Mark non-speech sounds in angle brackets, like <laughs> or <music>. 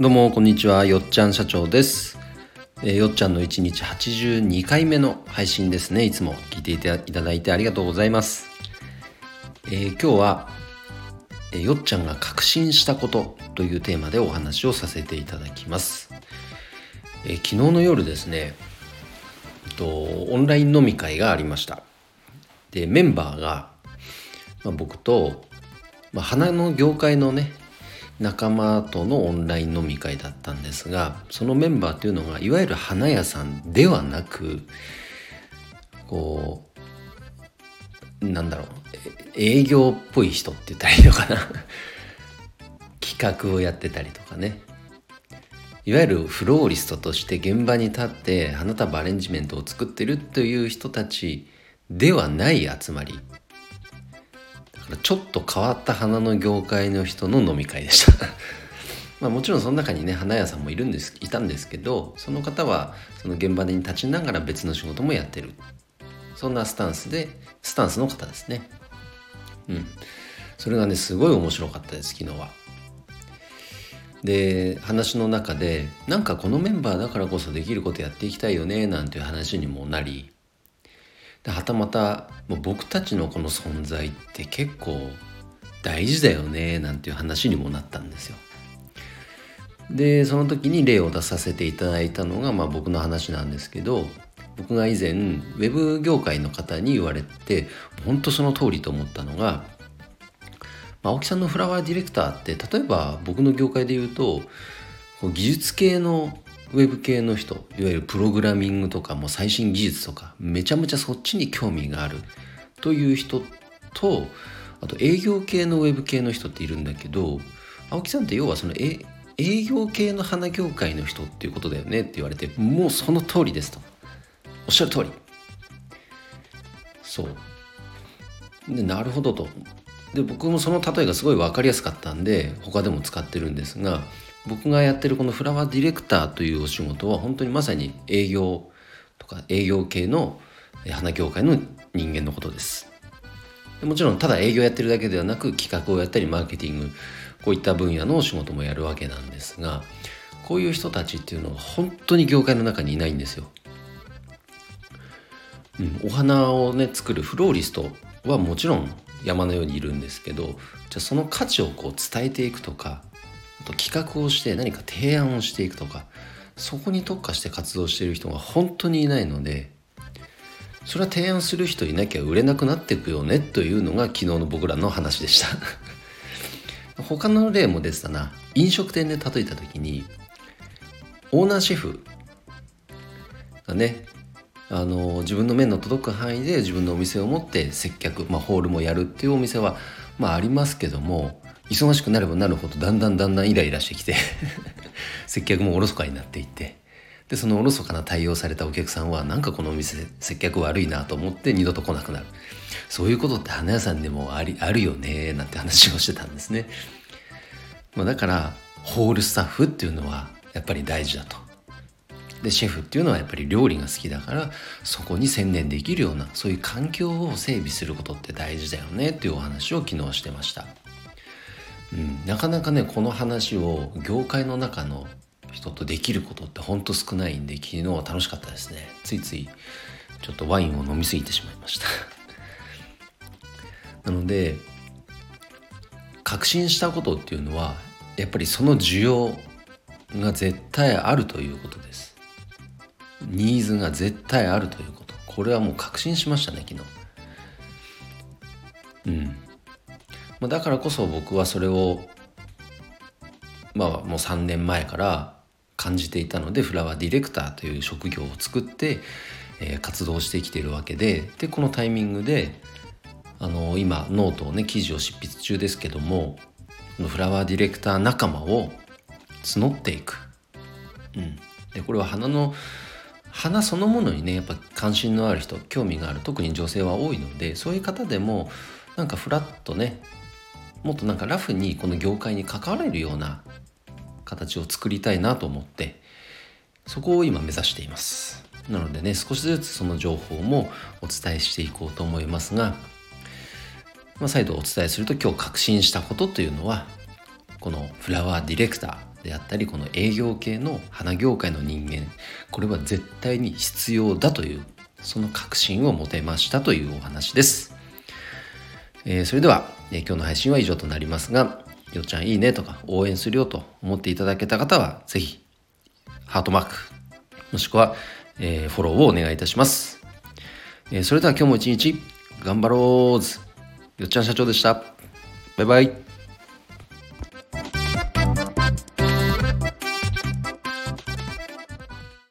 どうもこんにちは。よっちゃん社長です、えー、よっちゃんの1日82回目の配信ですね。いつも聞いていただいてありがとうございます、えー、今日は、えー、よっちゃんが確信したことというテーマでお話をさせていただきます、え昨日の夜ですねとオンライン飲み会がありました。でメンバーが、まあ、僕と、まあ、花の業界のね仲間とのオンライン飲み会だったんですがそのメンバーというのがいわゆる花屋さんではなくこうなんだろう営業っぽい人って言ったらいいのかな？<laughs> 企画をやってたりとかね。いわゆるフローリストとして現場に立って花束アレンジメントを作ってるという人たちではない集まり。ちょっと変わった花の業界の人の飲み会でした。<laughs> まあもちろんその中にね花屋さんもいるんですいたんですけどその方はその現場に立ちながら別の仕事もやってる。そんなスタンスでスタンスの方ですね。うん。それがねすごい面白かったです昨日は。で話の中でなんかこのメンバーだからこそできることやっていきたいよねなんていう話にもなりではたまたもう僕たちのこの存在って結構大事だよねなんていう話にもなったんですよ。でその時に例を出させていただいたのが、まあ、僕の話なんですけど僕が以前ウェブ業界の方に言われて本当その通りと思ったのが、まあ、青木さんのフラワーディレクターって例えば僕の業界で言うと技術系のウェブ系の人いわゆるプログラミングとかも最新技術とかめちゃめちゃそっちに興味があるという人とあと営業系のウェブ系の人っているんだけど青木さんって要はその営業系の花業界の人っていうことだよねって言われてもうその通りですと。おっしゃる通り。そう。でなるほどと。で僕もその例えがすごい分かりやすかったんで他でも使ってるんですが僕がやってるこのフラワーディレクターというお仕事は本当にまさに営業とか営業系の花業界の人間のことです。もちろんただ営業やってるだけではなく企画をやったりマーケティングこういった分野のお仕事もやるわけなんですがこういう人たちっていうのは本当に業界の中にいないんですよ、うん、お花をね作るフローリストはもちろん山のようにいるんですけどじゃあその価値をこう伝えていくとかと企画をして何か提案をしていくとかそこに特化して活動している人が本当にいないのでそれは提案する人いなきゃ売れなくなっていくよねというのが昨日の僕らの話でした。<laughs> 他の例もですな。飲食店で例えた時にオーナーシェフがねあの自分の目の届く範囲で自分のお店を持って接客、まあ、ホールもやるっていうお店は、まあ、ありますけども忙しくなればなるほどだんだんだんだんイライラしてきて <laughs> 接客もおろそかになっていってでそのおろそかな対応されたお客さんはなんかこのお店接客悪いなと思って二度と来なくなる。そういうことって花屋さんでもありあるよねなんて話をしてたんですね、まあ、だからホールスタッフっていうのはやっぱり大事だと。でシェフっていうのはやっぱり料理が好きだからそこに専念できるようなそういう環境を整備することって大事だよねっていうお話を昨日してました。うん、なかなかねこの話を業界の中の人とできることってほんと少ないんで昨日は楽しかったですね。ついついちょっとワインを飲み過ぎてしまいました。<laughs> なので確信したことっていうのはやっぱりその需要が絶対あるということです。ニーズが絶対あるということ。これはもう確信しましたね昨日。うん、だからこそ僕はそれをまあもう3年前から感じていたのでフラワーディレクターという職業を作って、えー、活動してきているわけででこのタイミングであの今ノートをね記事を執筆中ですけどもフラワーディレクター仲間を募っていく、うん、でこれは花の花そのものにねやっぱ関心のある人興味がある特に女性は多いのでそういう方でもなんかフラッとねもっとなんかラフにこの業界に関われるような形を作りたいなと思ってそこを今目指しています。なのでね少しずつその情報もお伝えしていこうと思いますが、まあ、再度お伝えすると今日確信したことというのはこのフラワーディレクターであったりこの営業系の花業界の人間これは絶対に必要だというその確信を持てましたというお話です、えー、それでは、えー、今日の配信は以上となりますがよっちゃんいいねとか応援するよと思っていただけた方はぜひハートマークもしくは、えー、フォローをお願いいたします、え、それでは今日も一日頑張ろうず。よっちゃん社長でした。バイバイ。